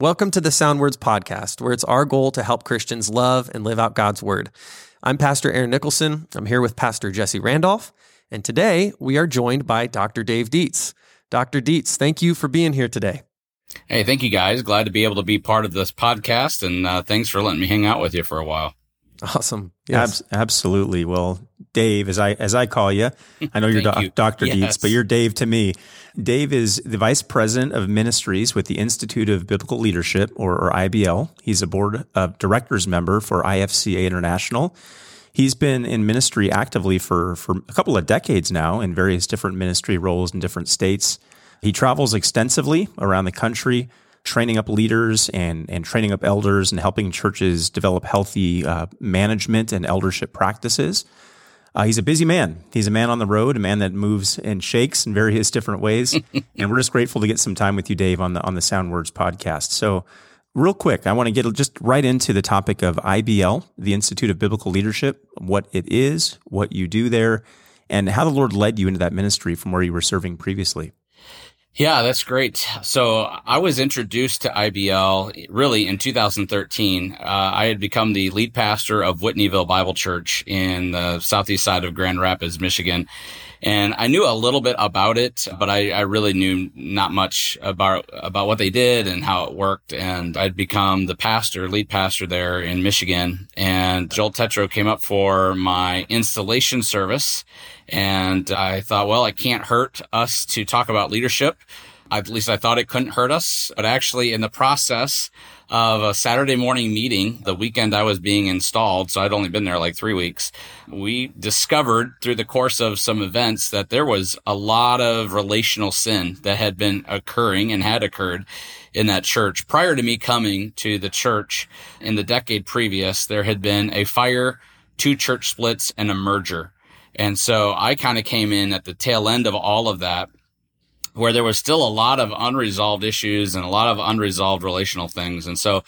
Welcome to the Sound Words podcast, where it's our goal to help Christians love and live out God's word. I'm Pastor Aaron Nicholson. I'm here with Pastor Jesse Randolph, and today we are joined by Dr. Dave Deets. Dr. Deets, thank you for being here today. Hey, thank you guys. Glad to be able to be part of this podcast, and uh, thanks for letting me hang out with you for a while. Awesome. Yes. Ab- absolutely. Well, Dave, as I as I call you, I know you're you. Dr. Yes. Deets, but you're Dave to me. Dave is the vice president of ministries with the Institute of Biblical Leadership, or, or IBL. He's a board of directors member for IFCA International. He's been in ministry actively for for a couple of decades now in various different ministry roles in different states. He travels extensively around the country training up leaders and, and training up elders and helping churches develop healthy uh, management and eldership practices. Uh, he's a busy man. He's a man on the road, a man that moves and shakes in various different ways. and we're just grateful to get some time with you, Dave, on the on the Sound Words podcast. So, real quick, I want to get just right into the topic of IBL, the Institute of Biblical Leadership, what it is, what you do there, and how the Lord led you into that ministry from where you were serving previously. Yeah, that's great. So I was introduced to IBL really in 2013. Uh, I had become the lead pastor of Whitneyville Bible Church in the southeast side of Grand Rapids, Michigan. And I knew a little bit about it, but I, I really knew not much about, about what they did and how it worked. And I'd become the pastor, lead pastor there in Michigan. And Joel Tetreau came up for my installation service and I thought, well, it can't hurt us to talk about leadership. At least I thought it couldn't hurt us. But actually, in the process of a Saturday morning meeting, the weekend I was being installed, so I'd only been there like three weeks, we discovered through the course of some events that there was a lot of relational sin that had been occurring and had occurred in that church. Prior to me coming to the church in the decade previous, there had been a fire, two church splits, and a merger. And so I kind of came in at the tail end of all of that where there was still a lot of unresolved issues and a lot of unresolved relational things. And so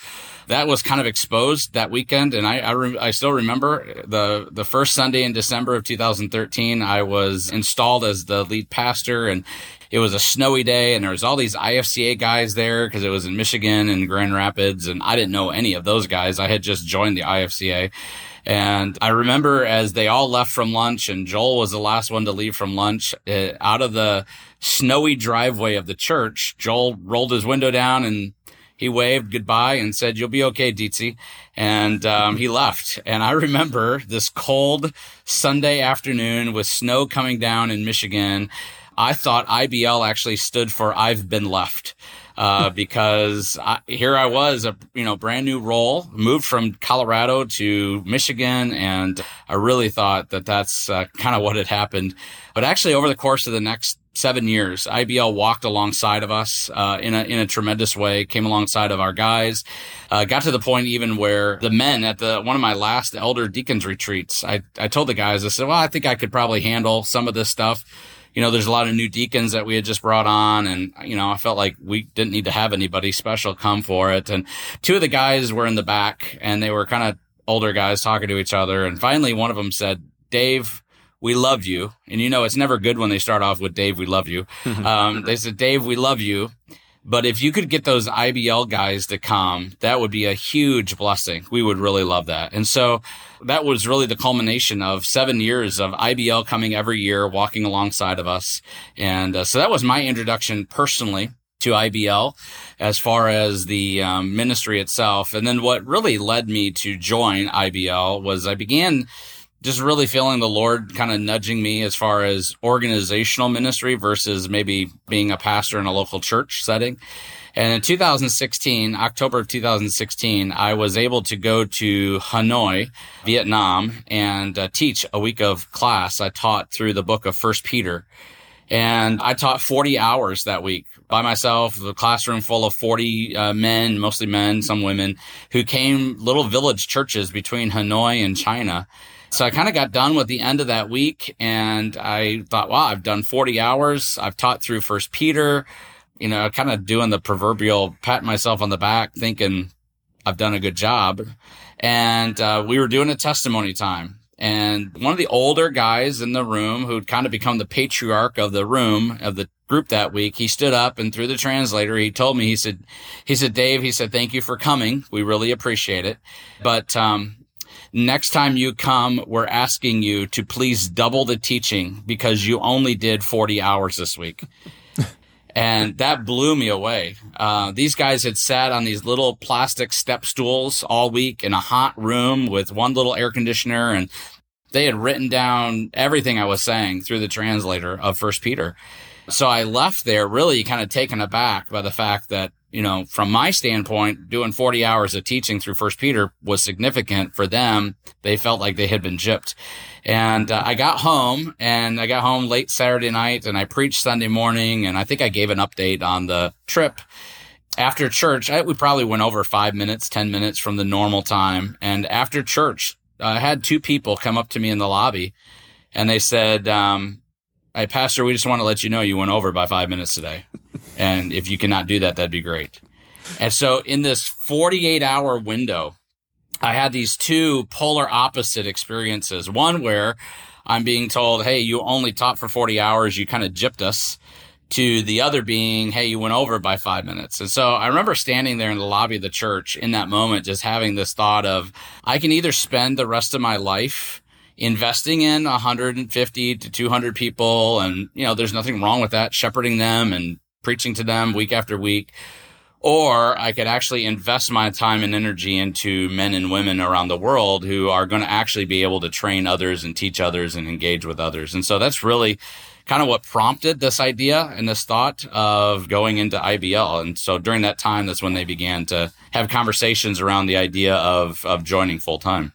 that was kind of exposed that weekend. And I, I, re- I, still remember the, the first Sunday in December of 2013, I was installed as the lead pastor and it was a snowy day and there was all these IFCA guys there because it was in Michigan and Grand Rapids. And I didn't know any of those guys. I had just joined the IFCA. And I remember as they all left from lunch and Joel was the last one to leave from lunch uh, out of the snowy driveway of the church, Joel rolled his window down and he waved goodbye and said, you'll be okay, Deetsy. And, um, he left. And I remember this cold Sunday afternoon with snow coming down in Michigan. I thought IBL actually stood for I've been left uh, because I, here I was, a you know brand new role, moved from Colorado to Michigan, and I really thought that that's uh, kind of what had happened. But actually, over the course of the next seven years, IBL walked alongside of us uh, in a in a tremendous way. Came alongside of our guys. Uh, got to the point even where the men at the one of my last elder deacons retreats, I I told the guys, I said, well, I think I could probably handle some of this stuff you know, there's a lot of new deacons that we had just brought on. And, you know, I felt like we didn't need to have anybody special come for it. And two of the guys were in the back and they were kind of older guys talking to each other. And finally, one of them said, Dave, we love you. And you know, it's never good when they start off with Dave, we love you. um, they said, Dave, we love you. But if you could get those IBL guys to come, that would be a huge blessing. We would really love that. And so that was really the culmination of seven years of IBL coming every year, walking alongside of us. And uh, so that was my introduction personally to IBL as far as the um, ministry itself. And then what really led me to join IBL was I began just really feeling the Lord kind of nudging me as far as organizational ministry versus maybe being a pastor in a local church setting. And in 2016, October of 2016, I was able to go to Hanoi, Vietnam, and uh, teach a week of class. I taught through the book of First Peter. And I taught 40 hours that week by myself, the classroom full of 40 uh, men, mostly men, some women, who came little village churches between Hanoi and China. So I kind of got done with the end of that week and I thought, wow, I've done 40 hours. I've taught through first Peter, you know, kind of doing the proverbial pat myself on the back thinking I've done a good job. And, uh, we were doing a testimony time And one of the older guys in the room who'd kind of become the patriarch of the room of the group that week, he stood up and through the translator, he told me, he said, he said, Dave, he said, thank you for coming. We really appreciate it. But, um, next time you come, we're asking you to please double the teaching because you only did 40 hours this week. and that blew me away. Uh, these guys had sat on these little plastic step stools all week in a hot room with one little air conditioner, and they had written down everything I was saying through the translator of First Peter. So I left there really kind of taken aback by the fact that you know, from my standpoint, doing 40 hours of teaching through First Peter was significant for them. They felt like they had been gypped. And uh, I got home and I got home late Saturday night and I preached Sunday morning. And I think I gave an update on the trip after church. I, we probably went over five minutes, 10 minutes from the normal time. And after church, I had two people come up to me in the lobby and they said, um, Hey, Pastor, we just want to let you know you went over by five minutes today. And if you cannot do that, that'd be great. And so in this 48 hour window, I had these two polar opposite experiences. One where I'm being told, Hey, you only taught for 40 hours. You kind of gypped us to the other being, Hey, you went over by five minutes. And so I remember standing there in the lobby of the church in that moment, just having this thought of, I can either spend the rest of my life investing in 150 to 200 people. And, you know, there's nothing wrong with that, shepherding them and preaching to them week after week. Or I could actually invest my time and energy into men and women around the world who are going to actually be able to train others and teach others and engage with others. And so that's really kind of what prompted this idea and this thought of going into IBL. And so during that time, that's when they began to have conversations around the idea of, of joining full time.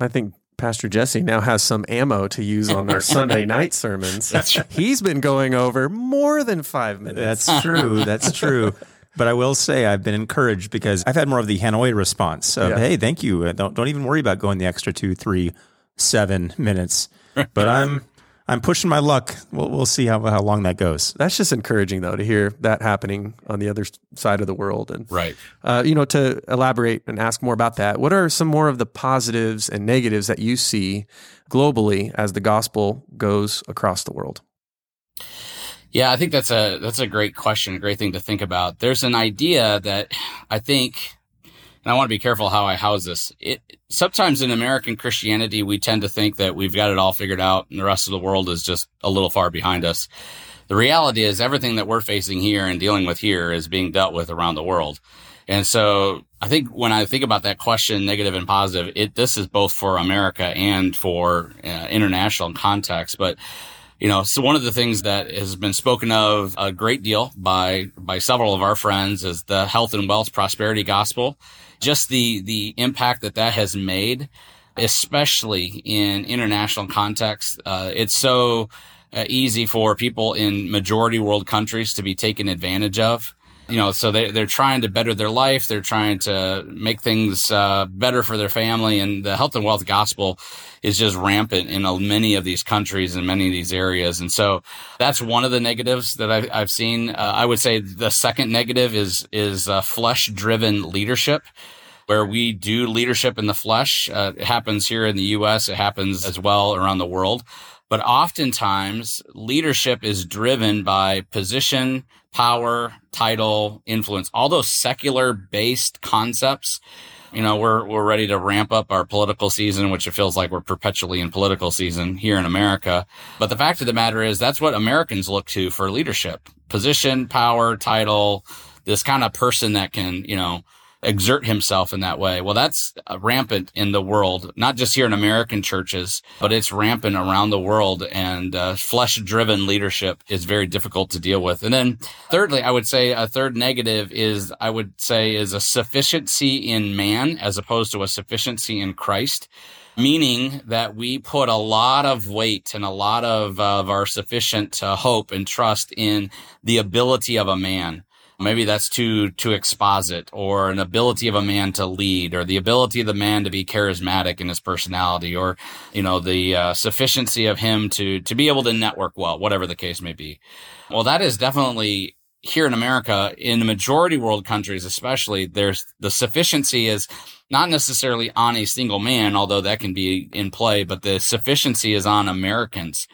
I think Pastor Jesse now has some ammo to use on our Sunday night sermons. He's been going over more than five minutes. That's true. That's true. But I will say I've been encouraged because I've had more of the Hanoi response of, yeah. "Hey, thank you. Don't don't even worry about going the extra two, three, seven minutes." But I'm I'm pushing my luck. We'll, we'll see how, how long that goes. That's just encouraging, though, to hear that happening on the other side of the world. And right, uh, you know, to elaborate and ask more about that. What are some more of the positives and negatives that you see globally as the gospel goes across the world? Yeah, I think that's a that's a great question, a great thing to think about. There's an idea that I think and I want to be careful how I house this. It, sometimes in American Christianity, we tend to think that we've got it all figured out and the rest of the world is just a little far behind us. The reality is everything that we're facing here and dealing with here is being dealt with around the world. And so I think when I think about that question, negative and positive, it, this is both for America and for uh, international context. But you know, so one of the things that has been spoken of a great deal by by several of our friends is the health and wealth prosperity gospel just the the impact that that has made, especially in international context. Uh, it's so uh, easy for people in majority world countries to be taken advantage of you know, so they, they're trying to better their life. They're trying to make things uh, better for their family. And the health and wealth gospel is just rampant in many of these countries and many of these areas. And so that's one of the negatives that I've, I've seen. Uh, I would say the second negative is, is uh, flesh driven leadership where we do leadership in the flesh. Uh, it happens here in the U.S. It happens as well around the world. But oftentimes leadership is driven by position, power, title, influence, all those secular based concepts. You know, we're, we're ready to ramp up our political season, which it feels like we're perpetually in political season here in America. But the fact of the matter is that's what Americans look to for leadership, position, power, title, this kind of person that can, you know, exert himself in that way. Well, that's uh, rampant in the world, not just here in American churches, but it's rampant around the world. And uh, flesh driven leadership is very difficult to deal with. And then thirdly, I would say a third negative is, I would say, is a sufficiency in man as opposed to a sufficiency in Christ meaning that we put a lot of weight and a lot of, of our sufficient uh, hope and trust in the ability of a man Maybe that's to, to exposit or an ability of a man to lead or the ability of the man to be charismatic in his personality or, you know, the uh, sufficiency of him to, to be able to network well, whatever the case may be. Well, that is definitely here in America, in the majority world countries, especially, there's the sufficiency is not necessarily on a single man, although that can be in play, but the sufficiency is on Americans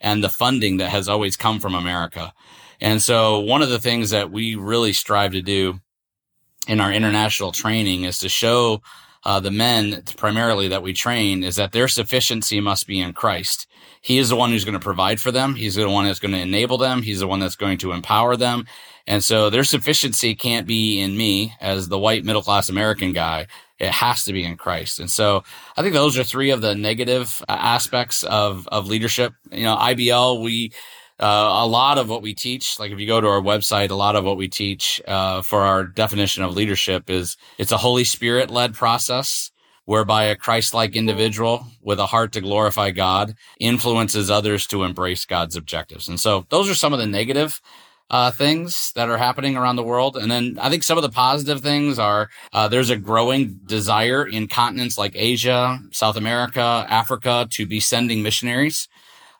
and the funding that has always come from America. And so one of the things that we really strive to do in our international training is to show uh, the men primarily that we train is that their sufficiency must be in Christ. He is the one who's going to provide for them. He's the one that's going to enable them. He's the one that's going to empower them. And so their sufficiency can't be in me as the white middle class American guy. It has to be in Christ. And so I think those are three of the negative aspects of, of leadership. You know, IBL, we, uh, a lot of what we teach, like if you go to our website, a lot of what we teach uh, for our definition of leadership is it's a Holy Spirit led process whereby a Christ-like individual with a heart to glorify God influences others to embrace God's objectives. And so those are some of the negative uh, things that are happening around the world. And then I think some of the positive things are uh, there's a growing desire in continents like Asia, South America, Africa to be sending missionaries.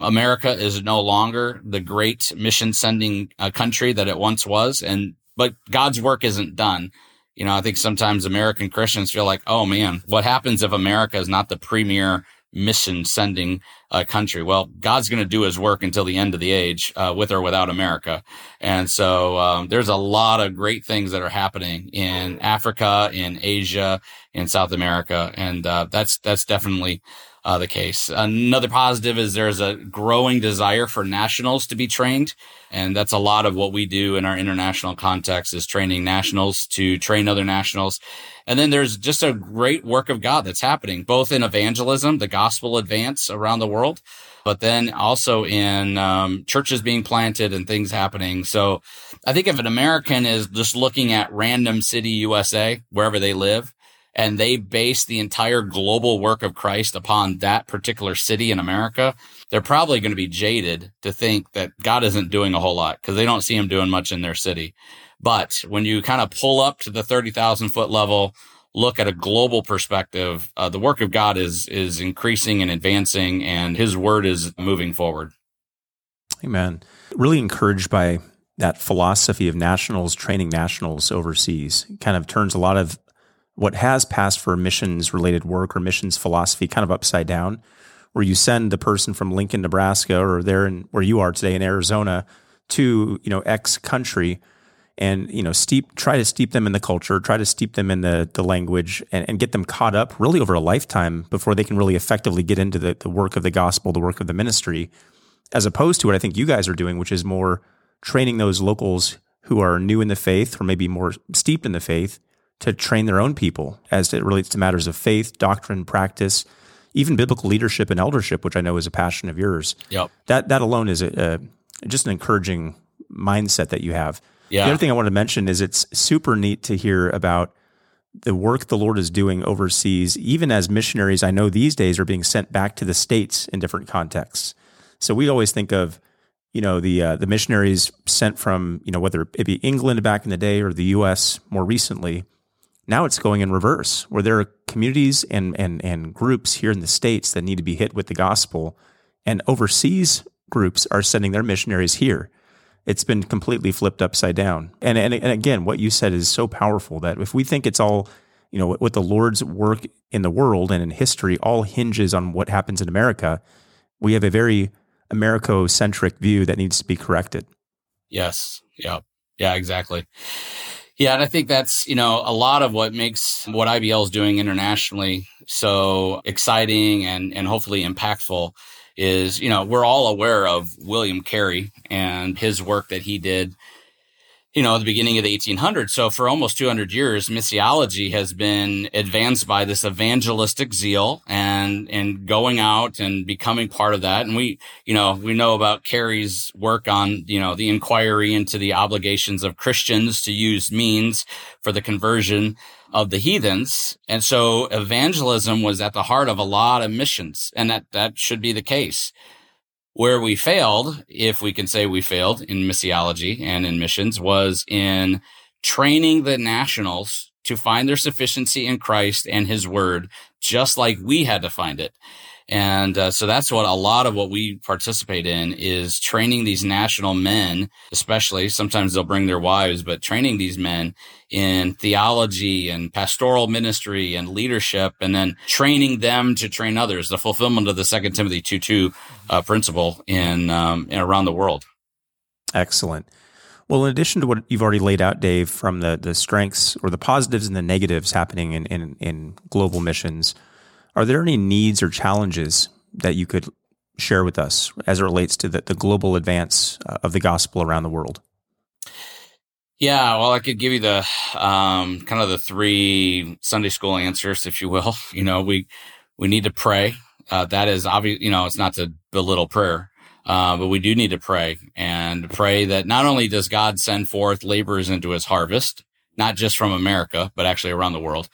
America is no longer the great mission sending uh, country that it once was. And, but God's work isn't done. You know, I think sometimes American Christians feel like, oh man, what happens if America is not the premier mission sending uh, country. Well, God's going to do his work until the end of the age, uh, with or without America. And so, um, there's a lot of great things that are happening in Africa, in Asia, in South America. And, uh, that's, that's definitely, uh, the case. Another positive is there's a growing desire for nationals to be trained. And that's a lot of what we do in our international context is training nationals to train other nationals. And then there's just a great work of God that's happening, both in evangelism, the gospel advance around the world, but then also in um, churches being planted and things happening. So I think if an American is just looking at random city USA, wherever they live, and they base the entire global work of Christ upon that particular city in America, they're probably going to be jaded to think that God isn't doing a whole lot because they don't see him doing much in their city. But when you kind of pull up to the 30,000 foot level, look at a global perspective, uh, the work of God is, is increasing and advancing and his word is moving forward. Amen. Really encouraged by that philosophy of nationals training nationals overseas. kind of turns a lot of what has passed for missions related work or missions philosophy kind of upside down, where you send the person from Lincoln, Nebraska, or there in where you are today in Arizona to, you know, X country and, you know, steep, try to steep them in the culture, try to steep them in the, the language and, and get them caught up really over a lifetime before they can really effectively get into the, the work of the gospel, the work of the ministry, as opposed to what I think you guys are doing, which is more training those locals who are new in the faith or maybe more steeped in the faith to train their own people as it relates to matters of faith, doctrine, practice, even biblical leadership and eldership, which I know is a passion of yours. Yep. That that alone is a, a, just an encouraging mindset that you have. Yeah. The other thing I want to mention is it's super neat to hear about the work the Lord is doing overseas, even as missionaries I know these days are being sent back to the states in different contexts. So we always think of, you know, the uh, the missionaries sent from, you know, whether it be England back in the day or the U.S. more recently now it's going in reverse, where there are communities and, and, and groups here in the States that need to be hit with the gospel, and overseas groups are sending their missionaries here. It's been completely flipped upside down. And, and, and again, what you said is so powerful that if we think it's all, you know, what the Lord's work in the world and in history all hinges on what happens in America, we have a very Americo-centric view that needs to be corrected. Yes. Yeah. Yeah, exactly. Yeah, and I think that's, you know, a lot of what makes what IBL is doing internationally so exciting and, and hopefully impactful is, you know, we're all aware of William Carey and his work that he did you know, the beginning of the 1800s. So for almost 200 years, missiology has been advanced by this evangelistic zeal and, and going out and becoming part of that. And we, you know, we know about Carey's work on, you know, the inquiry into the obligations of Christians to use means for the conversion of the heathens. And so evangelism was at the heart of a lot of missions. And that, that should be the case. Where we failed, if we can say we failed in missiology and in missions, was in training the nationals to find their sufficiency in Christ and his word, just like we had to find it. And uh, so that's what a lot of what we participate in is training these national men, especially sometimes they'll bring their wives, but training these men in theology and pastoral ministry and leadership, and then training them to train others, the fulfillment of the second Timothy 2 2 uh, principle in, um, in around the world. Excellent. Well, in addition to what you've already laid out, Dave, from the, the strengths or the positives and the negatives happening in, in, in global missions, are there any needs or challenges that you could share with us as it relates to the, the global advance uh, of the gospel around the world? Yeah, well, I could give you the um, kind of the three Sunday school answers, if you will. You know, we we need to pray. Uh, that is obvious. You know, it's not to belittle prayer, uh, but we do need to pray and pray that not only does God send forth laborers into His harvest, not just from America, but actually around the world,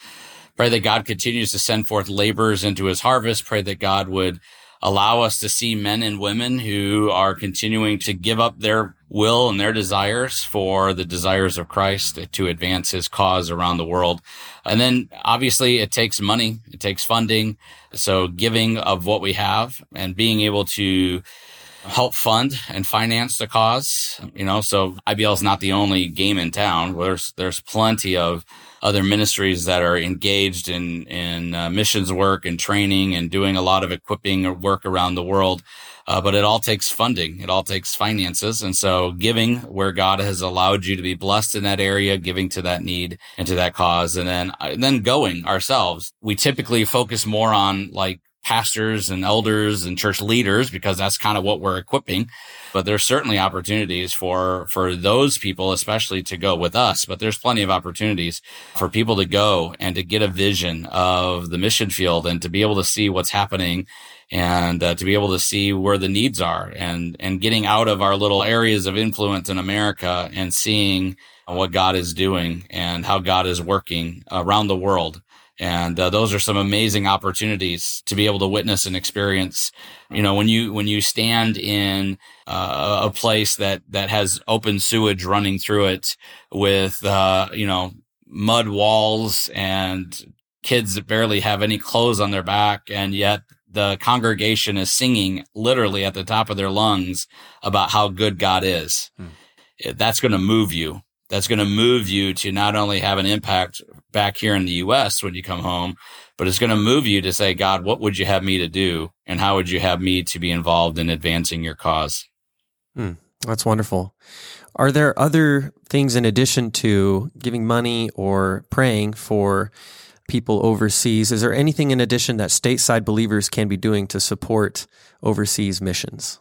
Pray that God continues to send forth laborers into his harvest. Pray that God would allow us to see men and women who are continuing to give up their will and their desires for the desires of Christ to advance his cause around the world. And then obviously it takes money. It takes funding. So giving of what we have and being able to help fund and finance the cause, you know, so IBL is not the only game in town. There's, there's plenty of other ministries that are engaged in in uh, missions work and training and doing a lot of equipping work around the world. Uh, but it all takes funding. It all takes finances. And so giving where God has allowed you to be blessed in that area, giving to that need and to that cause. And then, and then going ourselves. We typically focus more on like pastors and elders and church leaders because that's kind of what we're equipping. But there's certainly opportunities for, for those people, especially to go with us. But there's plenty of opportunities for people to go and to get a vision of the mission field and to be able to see what's happening and uh, to be able to see where the needs are and, and getting out of our little areas of influence in America and seeing what God is doing and how God is working around the world and uh, those are some amazing opportunities to be able to witness and experience you know when you when you stand in uh, a place that that has open sewage running through it with uh, you know mud walls and kids that barely have any clothes on their back and yet the congregation is singing literally at the top of their lungs about how good God is. Hmm. That's going to move you that's going to move you to not only have an impact back here in the US when you come home, but it's going to move you to say, God, what would you have me to do? And how would you have me to be involved in advancing your cause? Hmm, that's wonderful. Are there other things in addition to giving money or praying for people overseas? Is there anything in addition that stateside believers can be doing to support overseas missions?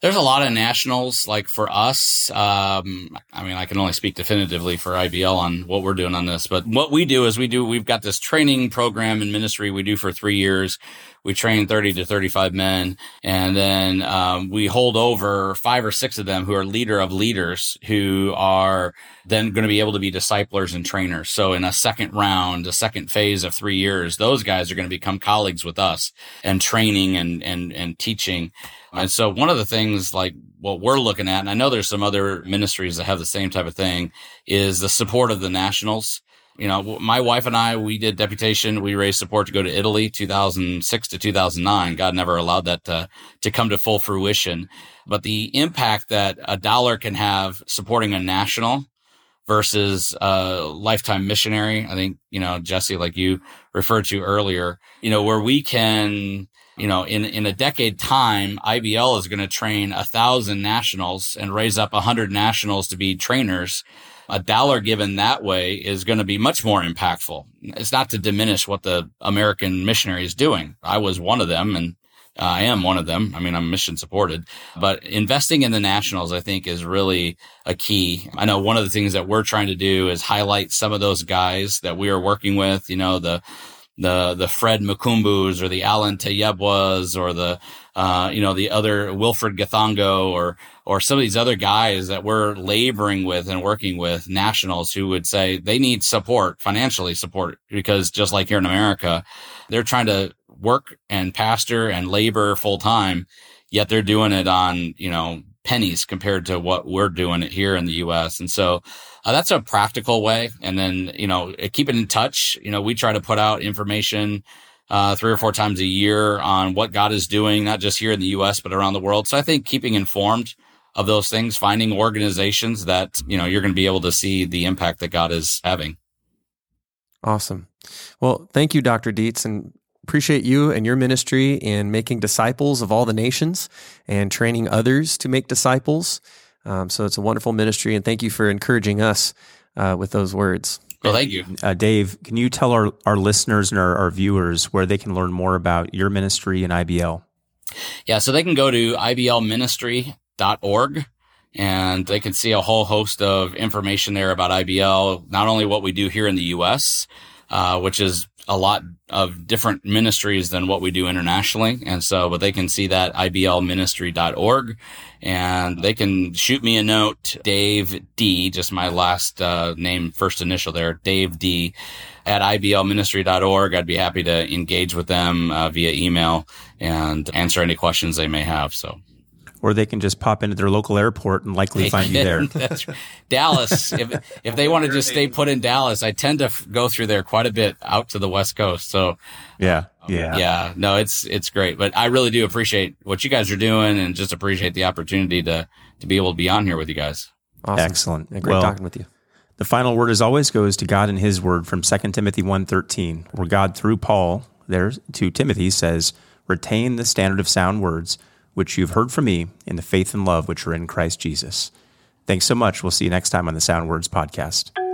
There's a lot of nationals like for us. Um, I mean, I can only speak definitively for IBL on what we're doing on this, but what we do is we do, we've got this training program in ministry we do for three years. We train 30 to 35 men and then, um, we hold over five or six of them who are leader of leaders who are then going to be able to be disciplers and trainers. So in a second round, a second phase of three years, those guys are going to become colleagues with us and training and, and, and teaching. And so one of the things like what we're looking at, and I know there's some other ministries that have the same type of thing, is the support of the nationals. You know, my wife and I, we did deputation. We raised support to go to Italy, 2006 to 2009. God never allowed that to, to come to full fruition. But the impact that a dollar can have supporting a national versus a lifetime missionary, I think, you know, Jesse, like you referred to earlier, you know, where we can you know, in, in a decade time, IBL is going to train a thousand nationals and raise up a hundred nationals to be trainers. A dollar given that way is going to be much more impactful. It's not to diminish what the American missionary is doing. I was one of them and uh, I am one of them. I mean, I'm mission supported, but investing in the nationals, I think is really a key. I know one of the things that we're trying to do is highlight some of those guys that we are working with, you know, the, the the Fred Mukumbus or the Alan Tayebwas or the uh, you know the other Wilfred Gathongo or or some of these other guys that we're laboring with and working with nationals who would say they need support financially support because just like here in America they're trying to work and pastor and labor full time yet they're doing it on you know pennies compared to what we're doing it here in the U.S. And so uh, that's a practical way. And then you know, keeping in touch. You know, we try to put out information. Uh, three or four times a year on what God is doing, not just here in the U.S. but around the world. So I think keeping informed of those things, finding organizations that you know you're going to be able to see the impact that God is having. Awesome. Well, thank you, Dr. Deets, and appreciate you and your ministry in making disciples of all the nations and training others to make disciples. Um, so it's a wonderful ministry, and thank you for encouraging us uh, with those words. Well, thank you. Uh, Dave, can you tell our, our listeners and our, our viewers where they can learn more about your ministry and IBL? Yeah, so they can go to iblministry.org and they can see a whole host of information there about IBL, not only what we do here in the US, uh, which is a lot of different ministries than what we do internationally. And so, but they can see that iblministry.org and they can shoot me a note, Dave D, just my last uh, name, first initial there, Dave D at iblministry.org. I'd be happy to engage with them uh, via email and answer any questions they may have. So or they can just pop into their local airport and likely find you there. Dallas, if if they want to just stay put in Dallas, I tend to f- go through there quite a bit out to the West Coast. So yeah, um, yeah, yeah. No, it's it's great, but I really do appreciate what you guys are doing, and just appreciate the opportunity to to be able to be on here with you guys. Awesome. Excellent. Yeah, great well, talking with you. The final word, as always, goes to God and His Word from 2 Timothy 1.13, where God, through Paul, there to Timothy, says, Retain the standard of sound words which you've heard from me in the faith and love which are in Christ Jesus. Thanks so much. We'll see you next time on the Sound Words Podcast.